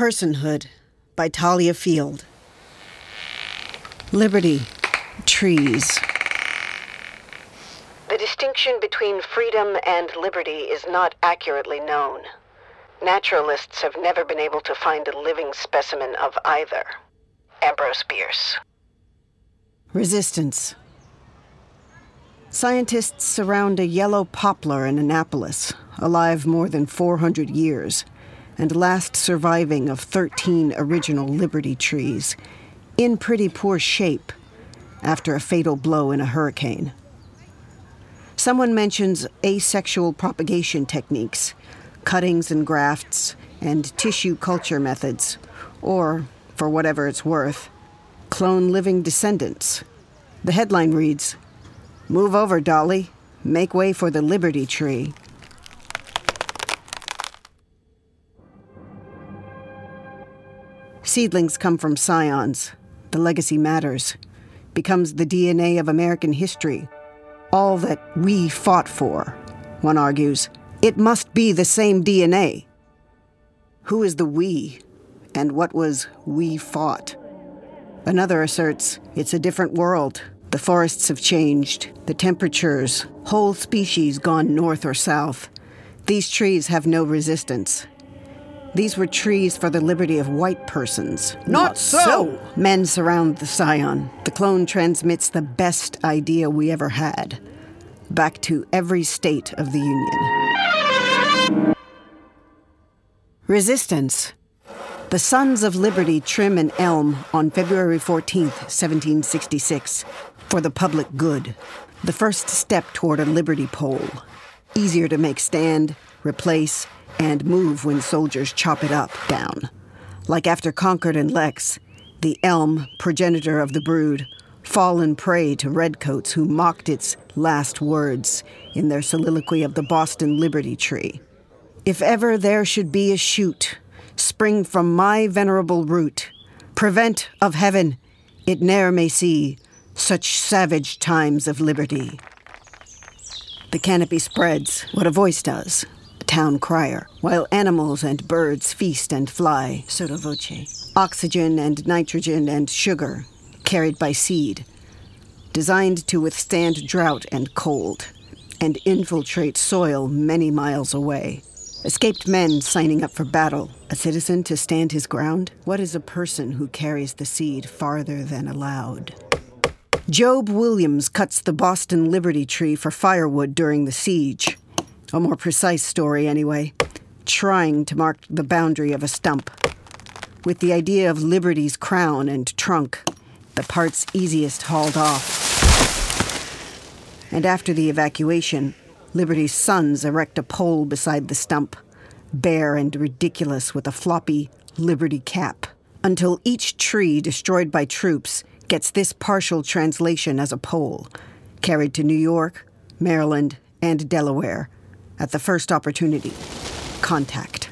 Personhood by Thalia Field. Liberty. Trees. The distinction between freedom and liberty is not accurately known. Naturalists have never been able to find a living specimen of either. Ambrose Bierce. Resistance. Scientists surround a yellow poplar in Annapolis, alive more than 400 years, and last surviving of 13 original Liberty trees, in pretty poor shape after a fatal blow in a hurricane. Someone mentions asexual propagation techniques, cuttings and grafts, and tissue culture methods, or, for whatever it's worth, clone living descendants. The headline reads Move over, Dolly. Make way for the Liberty Tree. Seedlings come from scions. The legacy matters. Becomes the DNA of American history. All that we fought for, one argues. It must be the same DNA. Who is the we, and what was we fought? Another asserts it's a different world, the forests have changed, the temperatures, whole species gone north or south. These trees have no resistance. These were trees for the liberty of white persons. Not so! Men surround the scion. The clone transmits the best idea we ever had back to every state of the Union. Resistance. The Sons of Liberty trim an elm on February 14th, 1766 for the public good. The first step toward a liberty pole. Easier to make stand, replace, and move when soldiers chop it up down. Like after Concord and Lex, the elm, progenitor of the brood, fallen prey to redcoats who mocked its last words in their soliloquy of the Boston Liberty Tree. If ever there should be a shoot, spring from my venerable root, prevent of heaven, it ne'er may see such savage times of liberty. The canopy spreads, what a voice does, town crier, while animals and birds feast and fly, sotto voce. Oxygen and nitrogen and sugar, carried by seed, designed to withstand drought and cold, and infiltrate soil many miles away. Escaped men signing up for battle, a citizen to stand his ground? What is a person who carries the seed farther than allowed? Job Williams cuts the Boston Liberty Tree for firewood during the siege. A more precise story, anyway, trying to mark the boundary of a stump. With the idea of Liberty's crown and trunk, the parts easiest hauled off. And after the evacuation, Liberty's sons erect a pole beside the stump, bare and ridiculous with a floppy Liberty cap, until each tree destroyed by troops gets this partial translation as a pole, carried to New York, Maryland, and Delaware at the first opportunity. Contact.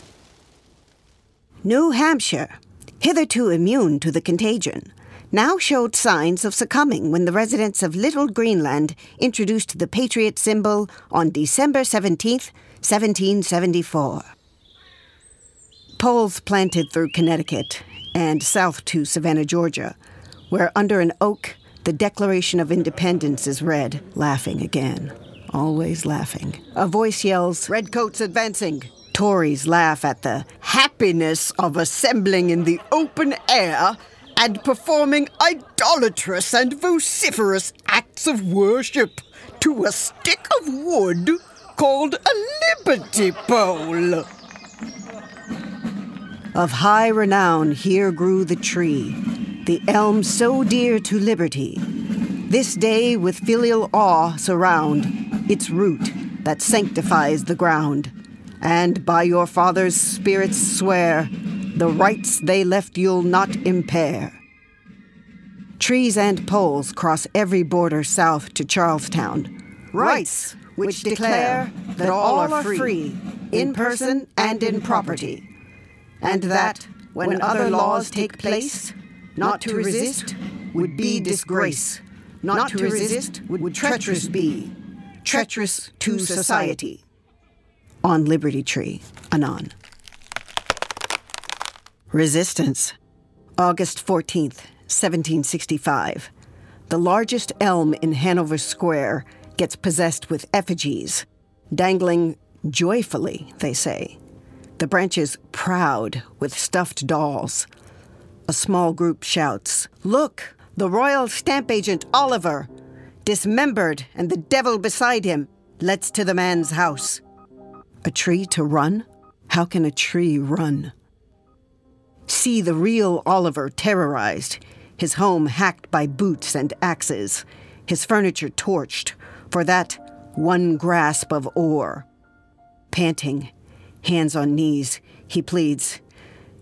New Hampshire, hitherto immune to the contagion, now showed signs of succumbing when the residents of Little Greenland introduced the Patriot symbol on December 17th, 1774. Poles planted through Connecticut and south to Savannah, Georgia, where under an oak the Declaration of Independence is read, laughing again. Always laughing. A voice yells, Redcoats advancing. Tories laugh at the happiness of assembling in the open air and performing idolatrous and vociferous acts of worship to a stick of wood called a liberty pole. Of high renown, here grew the tree, the elm so dear to liberty. This day with filial awe surround its root that sanctifies the ground, and by your father's spirits swear the rights they left you'll not impair. Trees and poles cross every border south to Charlestown. Rights which declare that all are free, in person and in property, and that, when other laws take place, not to resist would be disgrace. Not to resist would treacherous be, treacherous to society. On Liberty Tree, Anon. Resistance. August 14th, 1765. The largest elm in Hanover Square gets possessed with effigies, dangling joyfully, they say. The branches proud with stuffed dolls. A small group shouts, Look, the royal stamp agent Oliver, dismembered and the devil beside him, lets to the man's house. A tree to run? How can a tree run? See the real Oliver terrorized, his home hacked by boots and axes, his furniture torched for that one grasp of ore. Panting, hands on knees, he pleads,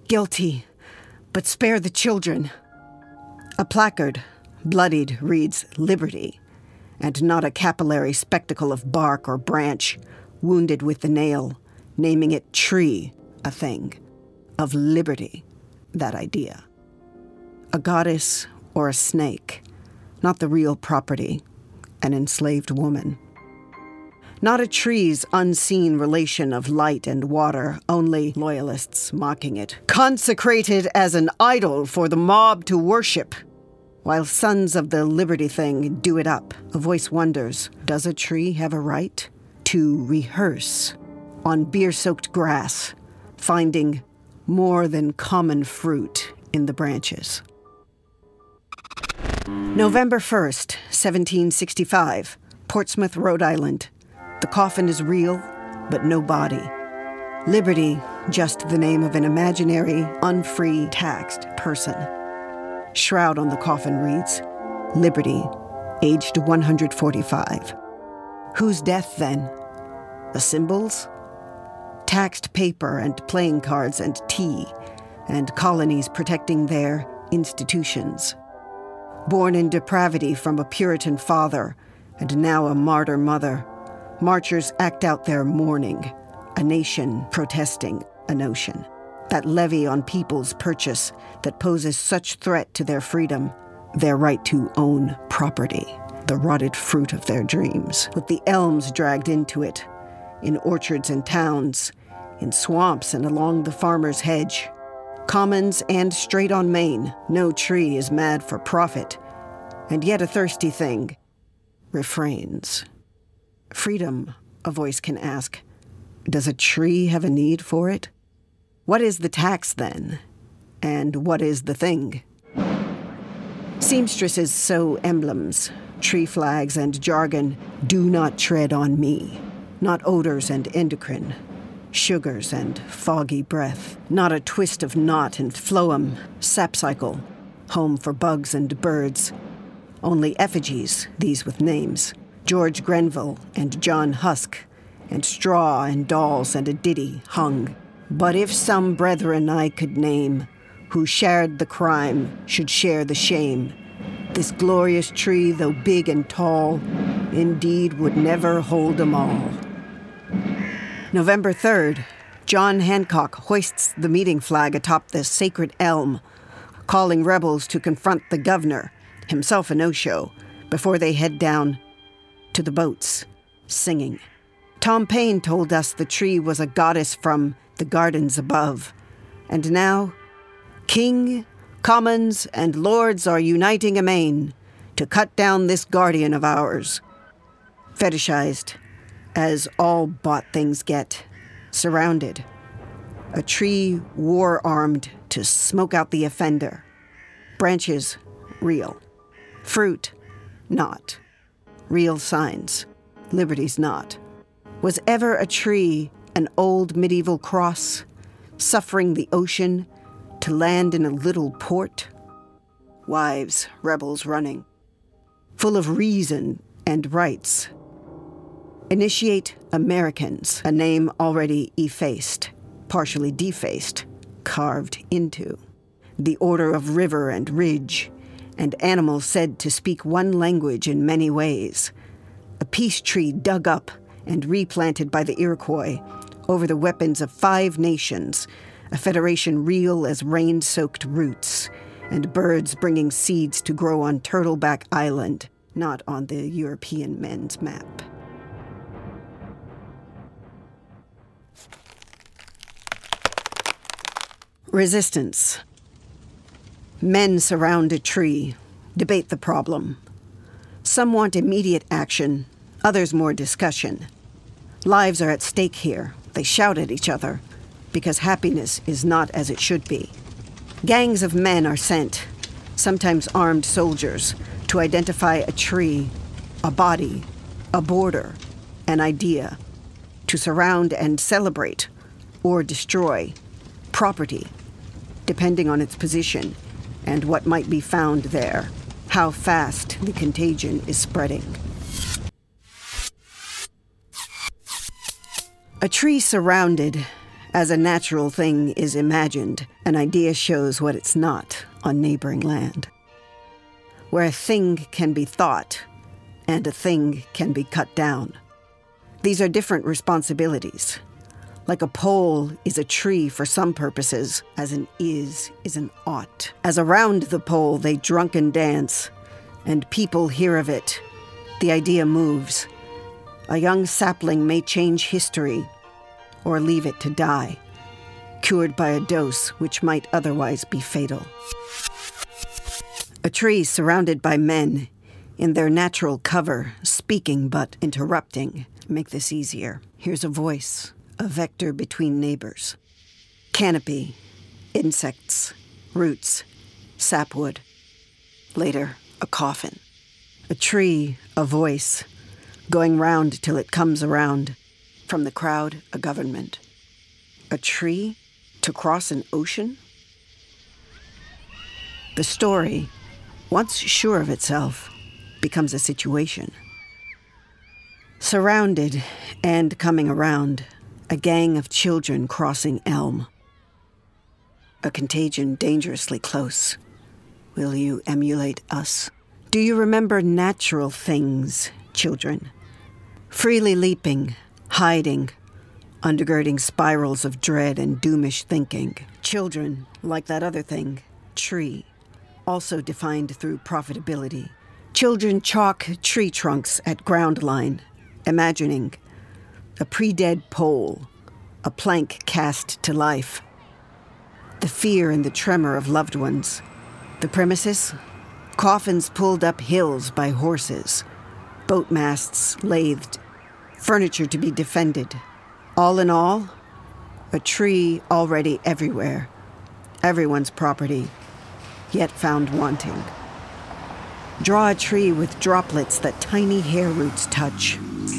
Guilty, but spare the children. A placard, bloodied, reads Liberty, and not a capillary spectacle of bark or branch, wounded with the nail, naming it tree, a thing, of liberty, that idea. A goddess or a snake, not the real property, an enslaved woman. Not a tree's unseen relation of light and water, only loyalists mocking it. Consecrated as an idol for the mob to worship. While sons of the Liberty thing do it up, a voice wonders Does a tree have a right to rehearse on beer soaked grass, finding more than common fruit in the branches? November 1st, 1765, Portsmouth, Rhode Island. The coffin is real, but no body. Liberty, just the name of an imaginary, unfree, taxed person. Shroud on the coffin reads Liberty, aged 145. Whose death then? The symbols? Taxed paper and playing cards and tea, and colonies protecting their institutions. Born in depravity from a Puritan father, and now a martyr mother Marchers act out their mourning, a nation protesting a notion. That levy on people's purchase that poses such threat to their freedom, their right to own property, the rotted fruit of their dreams, with the elms dragged into it, in orchards and towns, in swamps and along the farmer's hedge. Commons and straight on Main, no tree is mad for profit, and yet a thirsty thing refrains. Freedom, a voice can ask. Does a tree have a need for it? What is the tax then? And what is the thing? Seamstresses sew emblems, tree flags, and jargon do not tread on me. Not odors and endocrine, sugars and foggy breath. Not a twist of knot and phloem, sap cycle, home for bugs and birds. Only effigies, these with names. George Grenville and John Huske, and straw and dolls and a ditty hung. But if some brethren I could name, who shared the crime, should share the shame, this glorious tree, though big and tall, indeed would never hold them all. November 3rd, John Hancock hoists the meeting flag atop the sacred elm, calling rebels to confront the governor, himself a no show, before they head down to the boats, singing. Tom Paine told us the tree was a goddess from the gardens above. And now, King, Commons, and Lords are uniting amain to cut down this guardian of ours. Fetishized, as all bought things get, surrounded. A tree war armed to smoke out the offender. Branches, real. Fruit, not real signs. Liberty's not. Was ever a tree an old medieval cross, suffering the ocean to land in a little port? Wives, rebels running, full of reason and rights. Initiate Americans, a name already effaced, partially defaced, carved into. The order of river and ridge, and animals said to speak one language in many ways. A peace tree dug up and replanted by the Iroquois over the weapons of five nations, a federation real as rain soaked roots, and birds bringing seeds to grow on Turtleback Island, not on the European men's map. Resistance. Men surround a tree, debate the problem. Some want immediate action, others more discussion. Lives are at stake here. They shout at each other because happiness is not as it should be. Gangs of men are sent, sometimes armed soldiers, to identify a tree, a body, a border, an idea, to surround and celebrate or destroy property, depending on its position and what might be found there, how fast the contagion is spreading. A tree surrounded, as a natural thing is imagined, an idea shows what it's not on neighboring land. Where a thing can be thought and a thing can be cut down. These are different responsibilities. Like a pole is a tree for some purposes, as an is is an ought. As around the pole they drunken dance, and people hear of it. The idea moves a young sapling may change history or leave it to die, cured by a dose which might otherwise be fatal. A tree surrounded by men, in their natural cover, speaking but interrupting. Make this easier. Here's a voice, a vector between neighbors. Canopy, insects, roots, sapwood. Later, a coffin. A tree, a voice, going round till it comes around. From the crowd, a government. A tree to cross an ocean? The story, once sure of itself, becomes a situation. Surrounded and coming around, a gang of children crossing Elm. A contagion dangerously close. Will you emulate us? Do you remember natural things, children? freely leaping, hiding, undergirding spirals of dread and doomish thinking. Children, like that other thing, tree, also defined through profitability. Children chalk tree trunks at ground line, imagining a pre dead pole, a plank cast to life. The fear and the tremor of loved ones. The premises? Coffins pulled up hills by horses, boat masts lathed furniture to be defended. All in all, a tree already everywhere, everyone's property, yet found wanting. Draw a tree with droplets that tiny hair roots touch,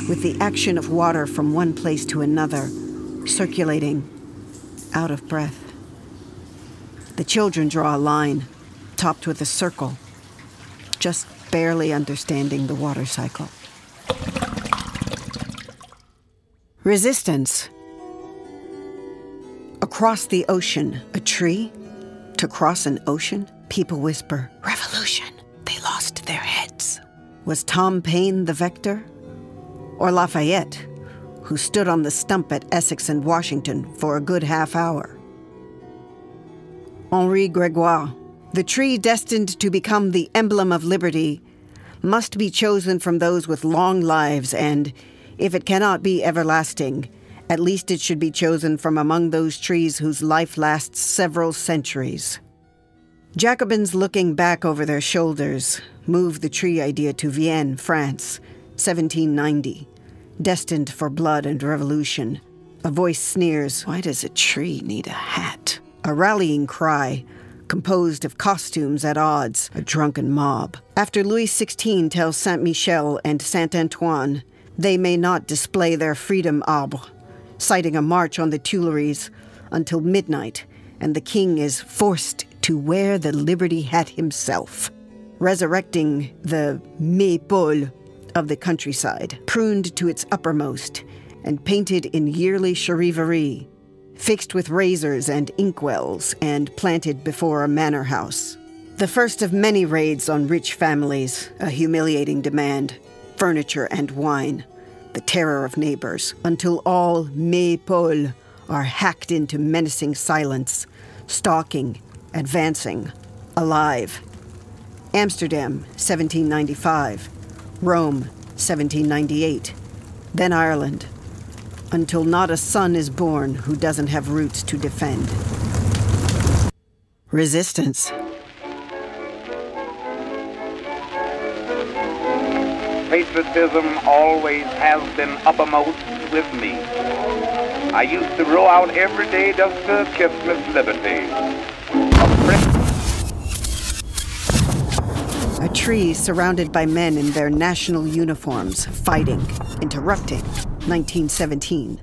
with the action of water from one place to another, circulating, out of breath. The children draw a line, topped with a circle, just barely understanding the water cycle. Resistance. Across the ocean, a tree? To cross an ocean? People whisper, Revolution! They lost their heads. Was Tom Paine the vector? Or Lafayette, who stood on the stump at Essex and Washington for a good half hour? Henri Gregoire, the tree destined to become the emblem of liberty, must be chosen from those with long lives and if it cannot be everlasting, at least it should be chosen from among those trees whose life lasts several centuries. Jacobins looking back over their shoulders moved the tree idea to Vienne, France, 1790, destined for blood and revolution. A voice sneers, Why does a tree need a hat? A rallying cry, composed of costumes at odds, a drunken mob. After Louis XVI tells Saint Michel and Saint Antoine, they may not display their freedom arbre, citing a march on the Tuileries until midnight, and the king is forced to wear the liberty hat himself, resurrecting the maypole of the countryside, pruned to its uppermost and painted in yearly charivari, fixed with razors and inkwells and planted before a manor house. The first of many raids on rich families, a humiliating demand furniture, and wine, the terror of neighbors, until all maypole are hacked into menacing silence, stalking, advancing, alive. Amsterdam, 1795. Rome, 1798. Then Ireland, until not a son is born who doesn't have roots to defend. Resistance. Patriotism always has been uppermost with me. I used to row out every day just to kiss Miss Liberty. A tree surrounded by men in their national uniforms, fighting, interrupting. 1917.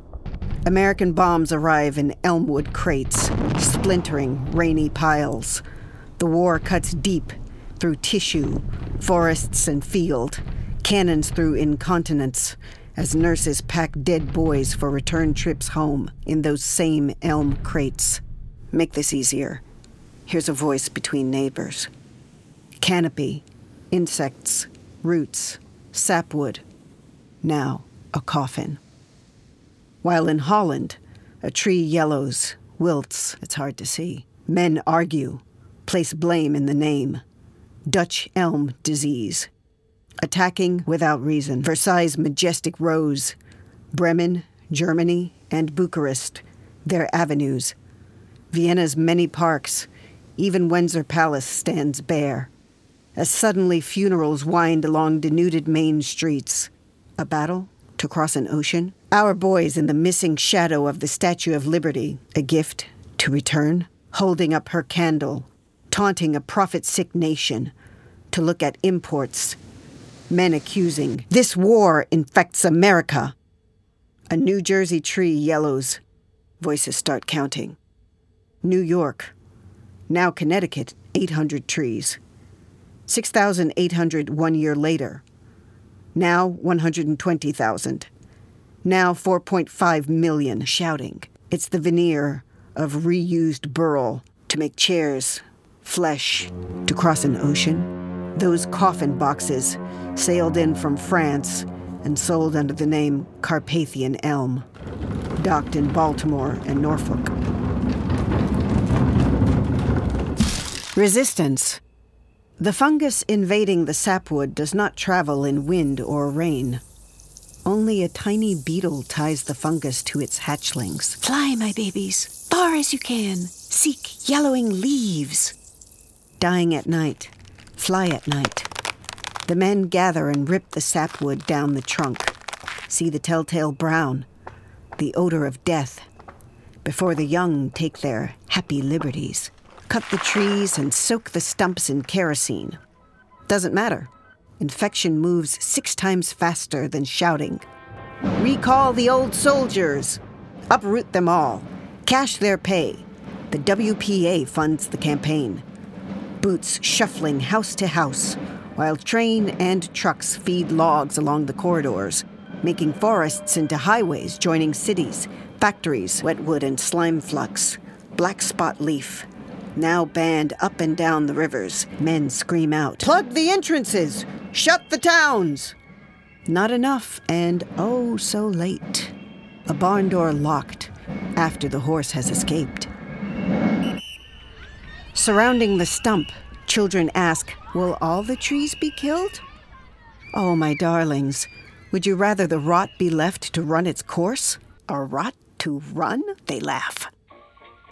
American bombs arrive in Elmwood crates, splintering rainy piles. The war cuts deep through tissue, forests, and field, cannons through incontinence, as nurses pack dead boys for return trips home in those same elm crates. Make this easier. Here's a voice between neighbors canopy, insects, roots, sapwood. Now, a coffin. While in Holland, a tree yellows, wilts, it's hard to see. Men argue, place blame in the name. Dutch elm disease. Attacking without reason. Versailles' majestic rose. Bremen, Germany, and Bucharest, their avenues. Vienna's many parks. Even Windsor Palace stands bare. As suddenly funerals wind along denuded main streets. A battle to cross an ocean? Our boys in the missing shadow of the Statue of Liberty, a gift to return, holding up her candle, taunting a profit sick nation to look at imports, men accusing, this war infects America. A New Jersey tree yellows. Voices start counting. New York. Now Connecticut, 800 trees. 6,800 one year later. Now 120,000 now 4.5 million shouting. It's the veneer of reused burl to make chairs, flesh, to cross an ocean. Those coffin boxes sailed in from France and sold under the name Carpathian Elm, docked in Baltimore and Norfolk. Resistance. The fungus invading the sapwood does not travel in wind or rain. Only a tiny beetle ties the fungus to its hatchlings. Fly, my babies, far as you can. Seek yellowing leaves. Dying at night, fly at night. The men gather and rip the sapwood down the trunk. See the telltale brown, the odor of death, before the young take their happy liberties. Cut the trees and soak the stumps in kerosene. Doesn't matter. Infection moves six times faster than shouting. Recall the old soldiers. Uproot them all. Cash their pay. The WPA funds the campaign. Boots shuffling house to house, while train and trucks feed logs along the corridors, making forests into highways joining cities, factories, wetwood and slime flux, black spot leaf. Now banned up and down the rivers, men scream out, Plug the entrances! Shut the towns! Not enough, and oh, so late. A barn door locked after the horse has escaped. Surrounding the stump, children ask, Will all the trees be killed? Oh, my darlings, would you rather the rot be left to run its course? A rot to run? They laugh.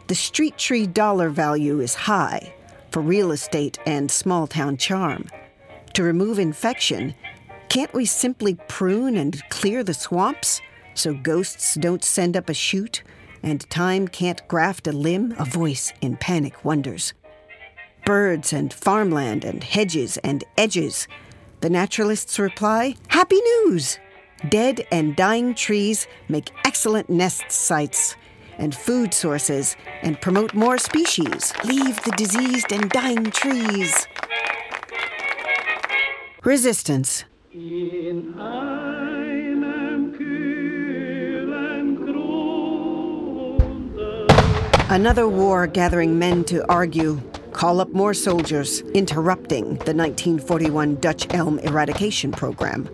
The street tree dollar value is high for real estate and small town charm to remove infection, can't we simply prune and clear the swamps so ghosts don't send up a shoot and time can't graft a limb? A voice in panic wonders. Birds and farmland and hedges and edges. The naturalists reply Happy news! Dead and dying trees make excellent nest sites and food sources and promote more species. Leave the diseased and dying trees. Resistance. Another war gathering men to argue, call up more soldiers, interrupting the 1941 Dutch elm eradication program.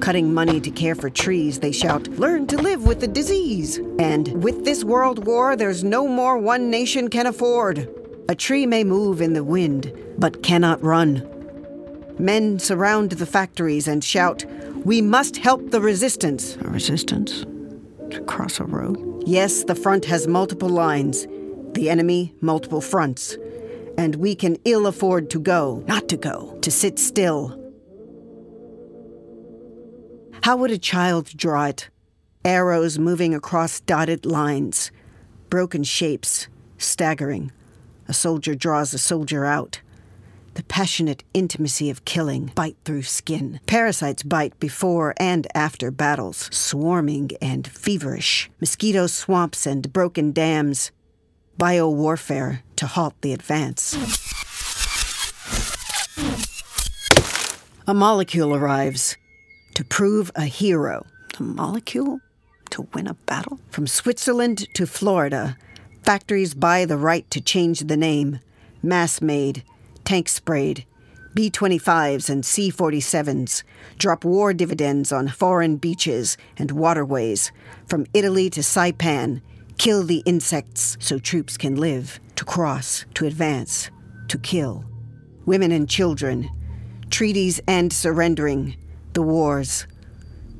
Cutting money to care for trees, they shout, Learn to live with the disease! And with this world war, there's no more one nation can afford. A tree may move in the wind, but cannot run. Men surround the factories and shout, We must help the resistance. A resistance? To cross a road? Yes, the front has multiple lines. The enemy, multiple fronts. and we can ill afford to go, not to go, to sit still. How would a child draw it? Arrows moving across dotted lines, broken shapes, staggering. A soldier draws a soldier out. The passionate intimacy of killing bite through skin. Parasites bite before and after battles, swarming and feverish. Mosquito swamps and broken dams. Biowarfare to halt the advance. A molecule arrives to prove a hero. A molecule? To win a battle? From Switzerland to Florida, factories buy the right to change the name. Mass made, tank sprayed. B 25s and C 47s drop war dividends on foreign beaches and waterways, from Italy to Saipan, kill the insects so troops can live, to cross, to advance, to kill. Women and children, treaties and surrendering, the wars,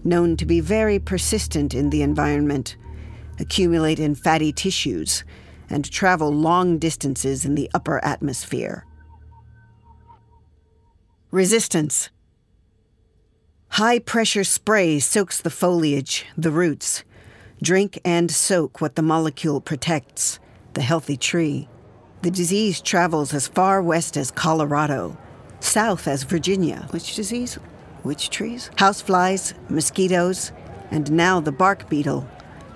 known to be very persistent in the environment, accumulate in fatty tissues, and travel long distances in the upper atmosphere. Resistance. High pressure spray soaks the foliage, the roots. Drink and soak what the molecule protects the healthy tree. The disease travels as far west as Colorado, south as Virginia. Which disease? Which trees? Houseflies, mosquitoes, and now the bark beetle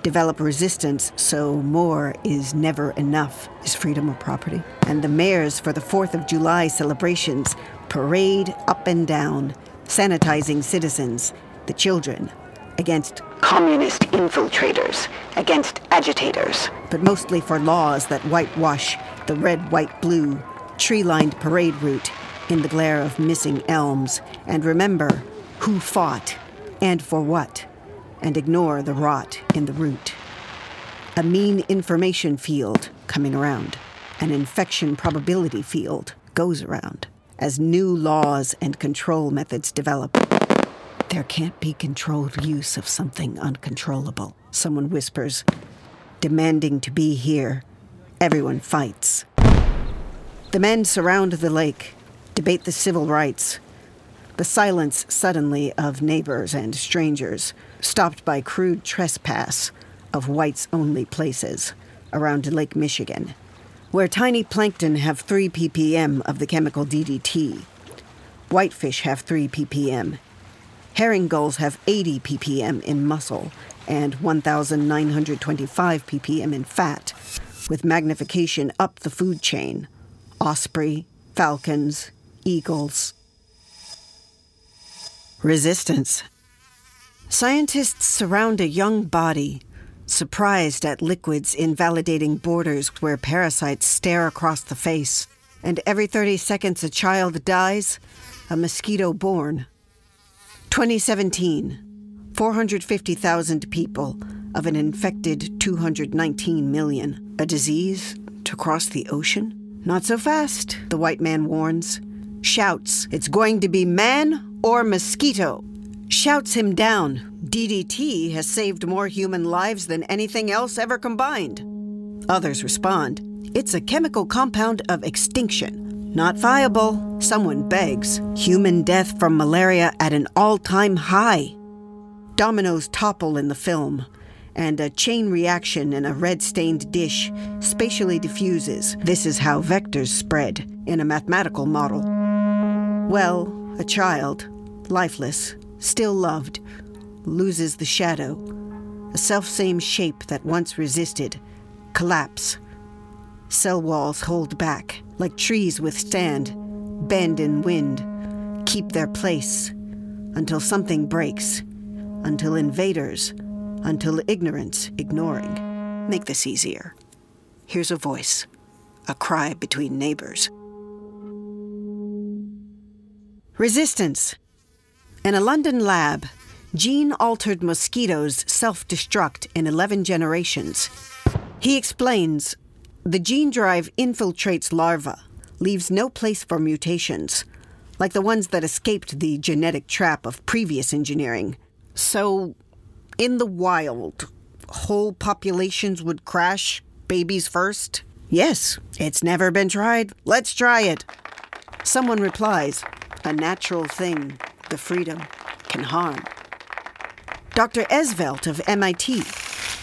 develop resistance, so more is never enough. Is freedom of property? And the mayors for the 4th of July celebrations parade up and down, sanitizing citizens, the children, against communist infiltrators, against agitators, but mostly for laws that whitewash the red, white, blue, tree lined parade route in the glare of missing elms, and remember who fought and for what, and ignore the rot in the root. A mean information field coming around, an infection probability field goes around as new laws and control methods develop. There can't be controlled use of something uncontrollable, someone whispers, demanding to be here. Everyone fights. The men surround the lake, debate the civil rights. The silence suddenly of neighbors and strangers, stopped by crude trespass of whites only places around Lake Michigan where tiny plankton have 3 ppm of the chemical DDT. Whitefish have 3 ppm. Herring gulls have 80 ppm in muscle and 1,925 ppm in fat, with magnification up the food chain. Osprey, falcons, eagles. Resistance. Scientists surround a young body surprised at liquids invalidating borders where parasites stare across the face, and every 30 seconds a child dies, a mosquito born. 2017 450,000 people of an infected 219 million. A disease to cross the ocean? Not so fast, the white man warns. Shouts, It's going to be man or mosquito. Shouts him down, DDT has saved more human lives than anything else ever combined. Others respond, It's a chemical compound of extinction. Not viable, someone begs. Human death from malaria at an all time high. Dominoes topple in the film, and a chain reaction in a red stained dish spatially diffuses. This is how vectors spread in a mathematical model. Well, a child, lifeless, still loved, loses the shadow, a self-same shape that once resisted, collapse. Cell walls hold back, like trees withstand, bend in wind, keep their place, until something breaks, until invaders, until ignorance, ignoring. Make this easier. Here's a voice, a cry between neighbors. Resistance. In a London lab, gene altered mosquitoes self destruct in 11 generations. He explains the gene drive infiltrates larvae, leaves no place for mutations, like the ones that escaped the genetic trap of previous engineering. So, in the wild, whole populations would crash, babies first? Yes, it's never been tried. Let's try it. Someone replies, A natural thing, the freedom, can harm. Dr. Esvelt of MIT.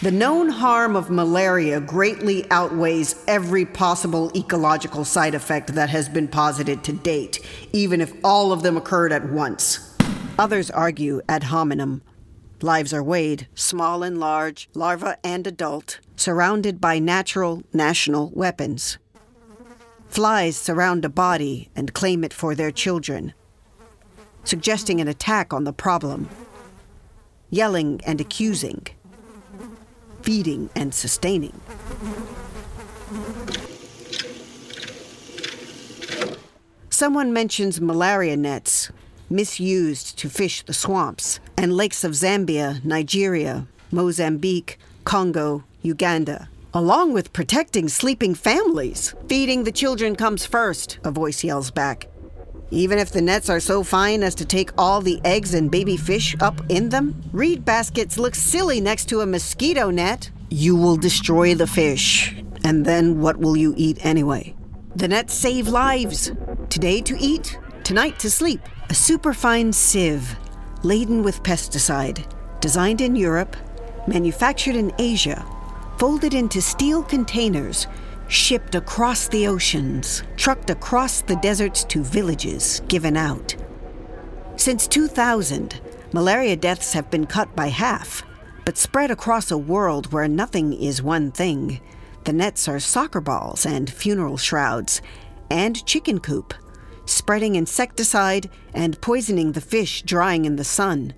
The known harm of malaria greatly outweighs every possible ecological side effect that has been posited to date, even if all of them occurred at once. Others argue ad hominem. Lives are weighed, small and large, larva and adult, surrounded by natural national weapons. Flies surround a body and claim it for their children, suggesting an attack on the problem. Yelling and accusing, feeding and sustaining. Someone mentions malaria nets, misused to fish the swamps, and lakes of Zambia, Nigeria, Mozambique, Congo, Uganda. Along with protecting sleeping families. Feeding the children comes first, a voice yells back. Even if the nets are so fine as to take all the eggs and baby fish up in them, reed baskets look silly next to a mosquito net. You will destroy the fish, and then what will you eat anyway? The nets save lives. Today to eat, tonight to sleep. A superfine sieve, laden with pesticide, designed in Europe, manufactured in Asia, folded into steel containers, shipped across the oceans, trucked across the deserts to villages, given out. Since 2000, malaria deaths have been cut by half, but spread across a world where nothing is one thing. The nets are soccer balls and funeral shrouds, and chicken coop, spreading insecticide and poisoning the fish drying in the sun,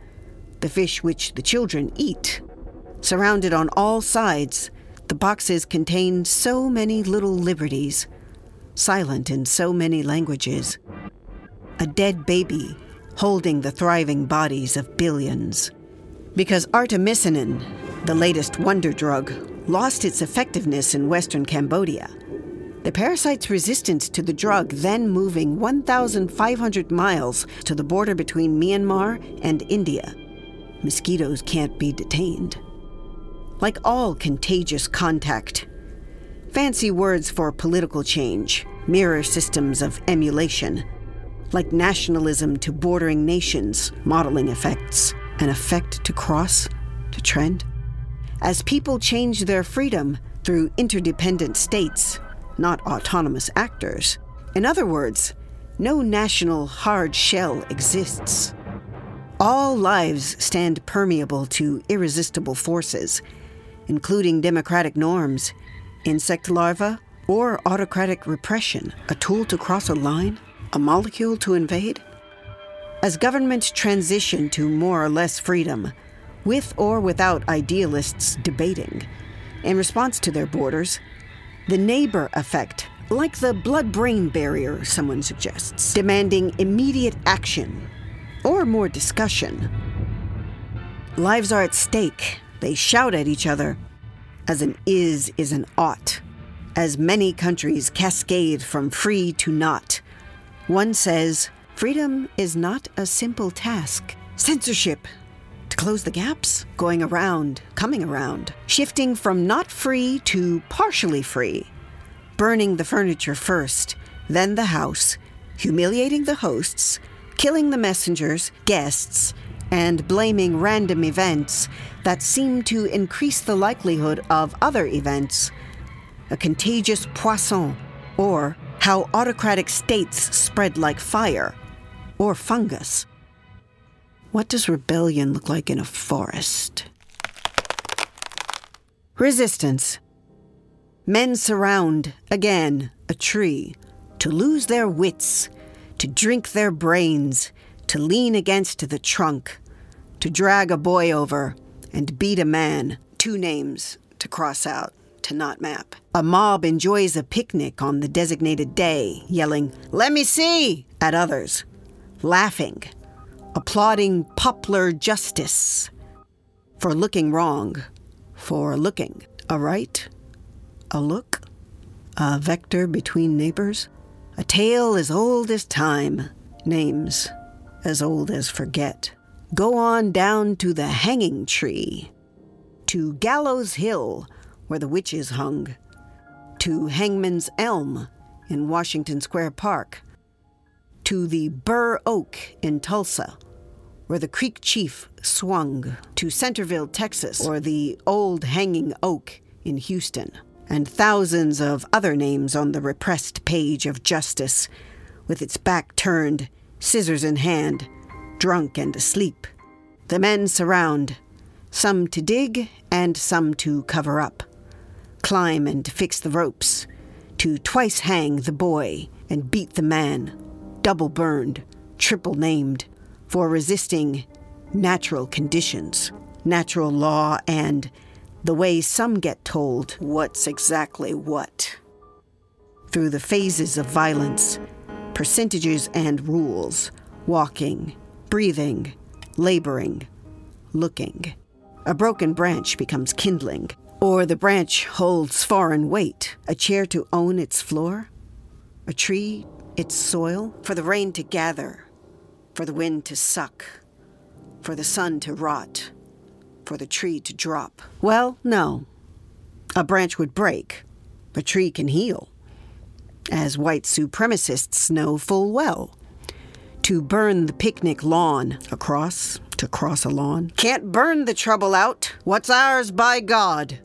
the fish which the children eat. Surrounded on all sides, the boxes contain so many little liberties, silent in so many languages. A dead baby holding the thriving bodies of billions. Because artemisinin, the latest wonder drug, lost its effectiveness in western Cambodia. The parasite's resistance to the drug then moving 1,500 miles to the border between Myanmar and India. Mosquitoes can't be detained like all contagious contact. Fancy words for political change, mirror systems of emulation, like nationalism to bordering nations, modeling effects, an effect to cross, to trend. As people change their freedom through interdependent states, not autonomous actors. In other words, no national hard shell exists. All lives stand permeable to irresistible forces, including democratic norms, insect larvae, or autocratic repression, a tool to cross a line, a molecule to invade? As governments transition to more or less freedom, with or without idealists debating, in response to their borders, the neighbor effect, like the blood brain barrier, someone suggests, demanding immediate action or more discussion. Lives are at stake, they shout at each other, as an is is an ought, as many countries cascade from free to not. One says, freedom is not a simple task. Censorship. To close the gaps, going around, coming around, shifting from not free to partially free, burning the furniture first, then the house, humiliating the hosts, killing the messengers, guests, and blaming random events that seem to increase the likelihood of other events. A contagious poison, or how autocratic states spread like fire, or fungus. What does rebellion look like in a forest? Resistance. Men surround, again, a tree, to lose their wits, to drink their brains, to lean against the trunk, to drag a boy over, and beat a man. Two names to cross out, to not map. A mob enjoys a picnic on the designated day, yelling, Let me see! at others, laughing, applauding poplar justice for looking wrong, for looking. A right, a look, a vector between neighbors, a tale as old as time, names as old as forget. Go on down to the hanging tree, to Gallows Hill, where the witches hung. to Hangman's Elm in Washington Square Park, to the Burr Oak in Tulsa, where the Creek Chief swung, to Centerville, Texas, or the Old Hanging Oak in Houston, and thousands of other names on the repressed page of justice, with its back turned, scissors in hand, drunk and asleep. The men surround, some to dig and some to cover up, climb and fix the ropes, to twice hang the boy and beat the man, double burned, triple named, for resisting natural conditions, natural law, and the way some get told what's exactly what. Through the phases of violence, percentages and rules, walking, breathing, laboring, looking. A broken branch becomes kindling, or the branch holds foreign weight, a chair to own its floor, a tree its soil, for the rain to gather, for the wind to suck, for the sun to rot, for the tree to drop. Well, no. A branch would break. A tree can heal. As white supremacists know full well to burn the picnic lawn. Across, to cross a lawn. Can't burn the trouble out. What's ours by God?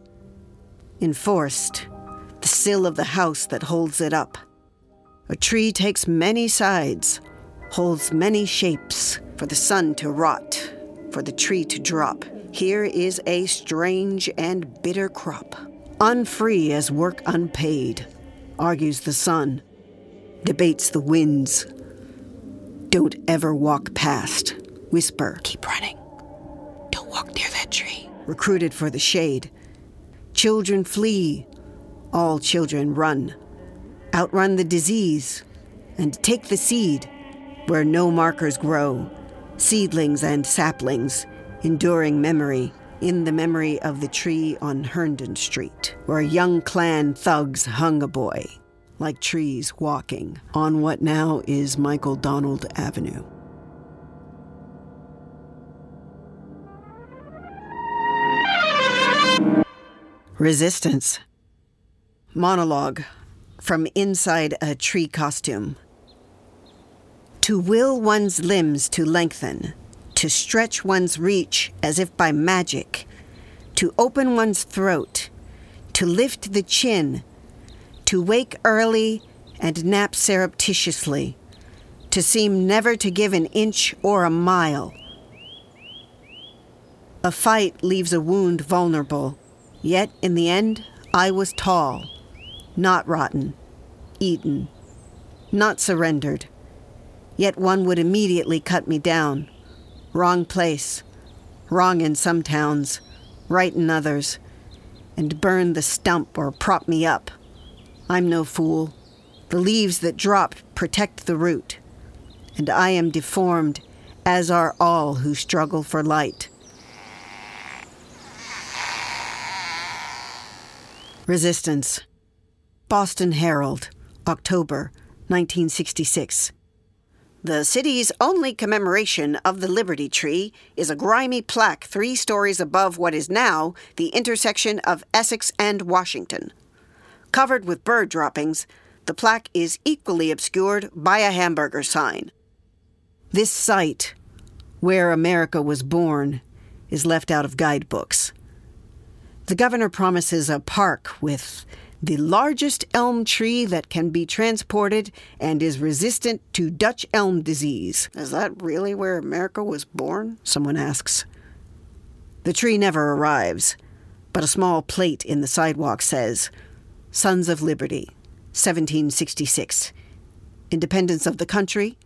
Enforced, the sill of the house that holds it up. A tree takes many sides, holds many shapes, for the sun to rot, for the tree to drop. Here is a strange and bitter crop. Unfree as work unpaid, argues the sun, debates the winds, don't ever walk past. Whisper. Keep running. Don't walk near that tree. Recruited for the shade. Children flee. All children run. Outrun the disease. And take the seed where no markers grow. Seedlings and saplings, enduring memory in the memory of the tree on Herndon Street, where young Klan thugs hung a boy like trees walking on what now is Michael Donald Avenue. Resistance. Monologue from inside a tree costume. To will one's limbs to lengthen, to stretch one's reach as if by magic, to open one's throat, to lift the chin to wake early and nap surreptitiously, to seem never to give an inch or a mile. A fight leaves a wound vulnerable, yet in the end, I was tall, not rotten, eaten, not surrendered. Yet one would immediately cut me down. Wrong place, wrong in some towns, right in others, and burn the stump or prop me up. I'm no fool. The leaves that drop protect the root, and I am deformed, as are all who struggle for light. Resistance. Boston Herald, October 1966. The city's only commemoration of the Liberty Tree is a grimy plaque three stories above what is now the intersection of Essex and Washington. Covered with bird droppings, the plaque is equally obscured by a hamburger sign. This site, where America was born, is left out of guidebooks. The governor promises a park with the largest elm tree that can be transported and is resistant to Dutch elm disease. Is that really where America was born? Someone asks. The tree never arrives, but a small plate in the sidewalk says, Sons of Liberty, 1766. Independence of the Country,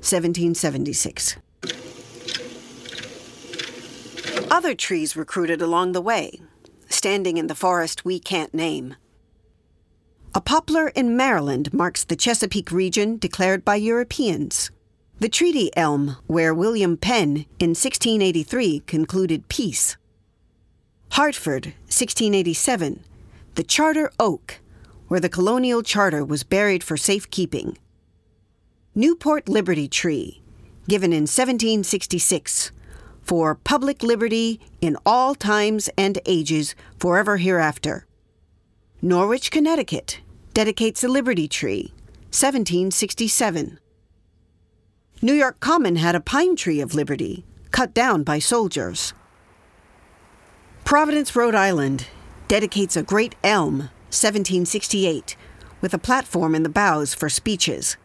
1776. Other trees recruited along the way, standing in the forest we can't name. A poplar in Maryland marks the Chesapeake region declared by Europeans. The treaty elm, where William Penn in 1683 concluded peace. Hartford, 1687 the Charter Oak, where the colonial charter was buried for safekeeping. Newport Liberty Tree, given in 1766, for public liberty in all times and ages forever hereafter. Norwich, Connecticut dedicates a Liberty Tree, 1767. New York Common had a pine tree of liberty, cut down by soldiers. Providence, Rhode Island dedicates a great elm, 1768, with a platform in the boughs for speeches.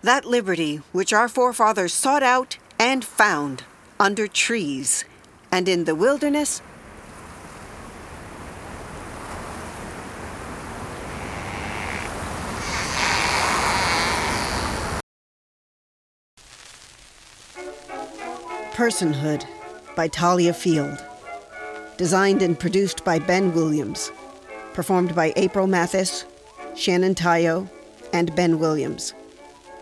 That liberty which our forefathers sought out and found under trees and in the wilderness Personhood by Thalia Field. Designed and produced by Ben Williams. Performed by April Matthis, Shannon Tayo, and Ben Williams.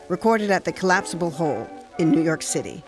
Recorded at the Collapsable Hole in New York City.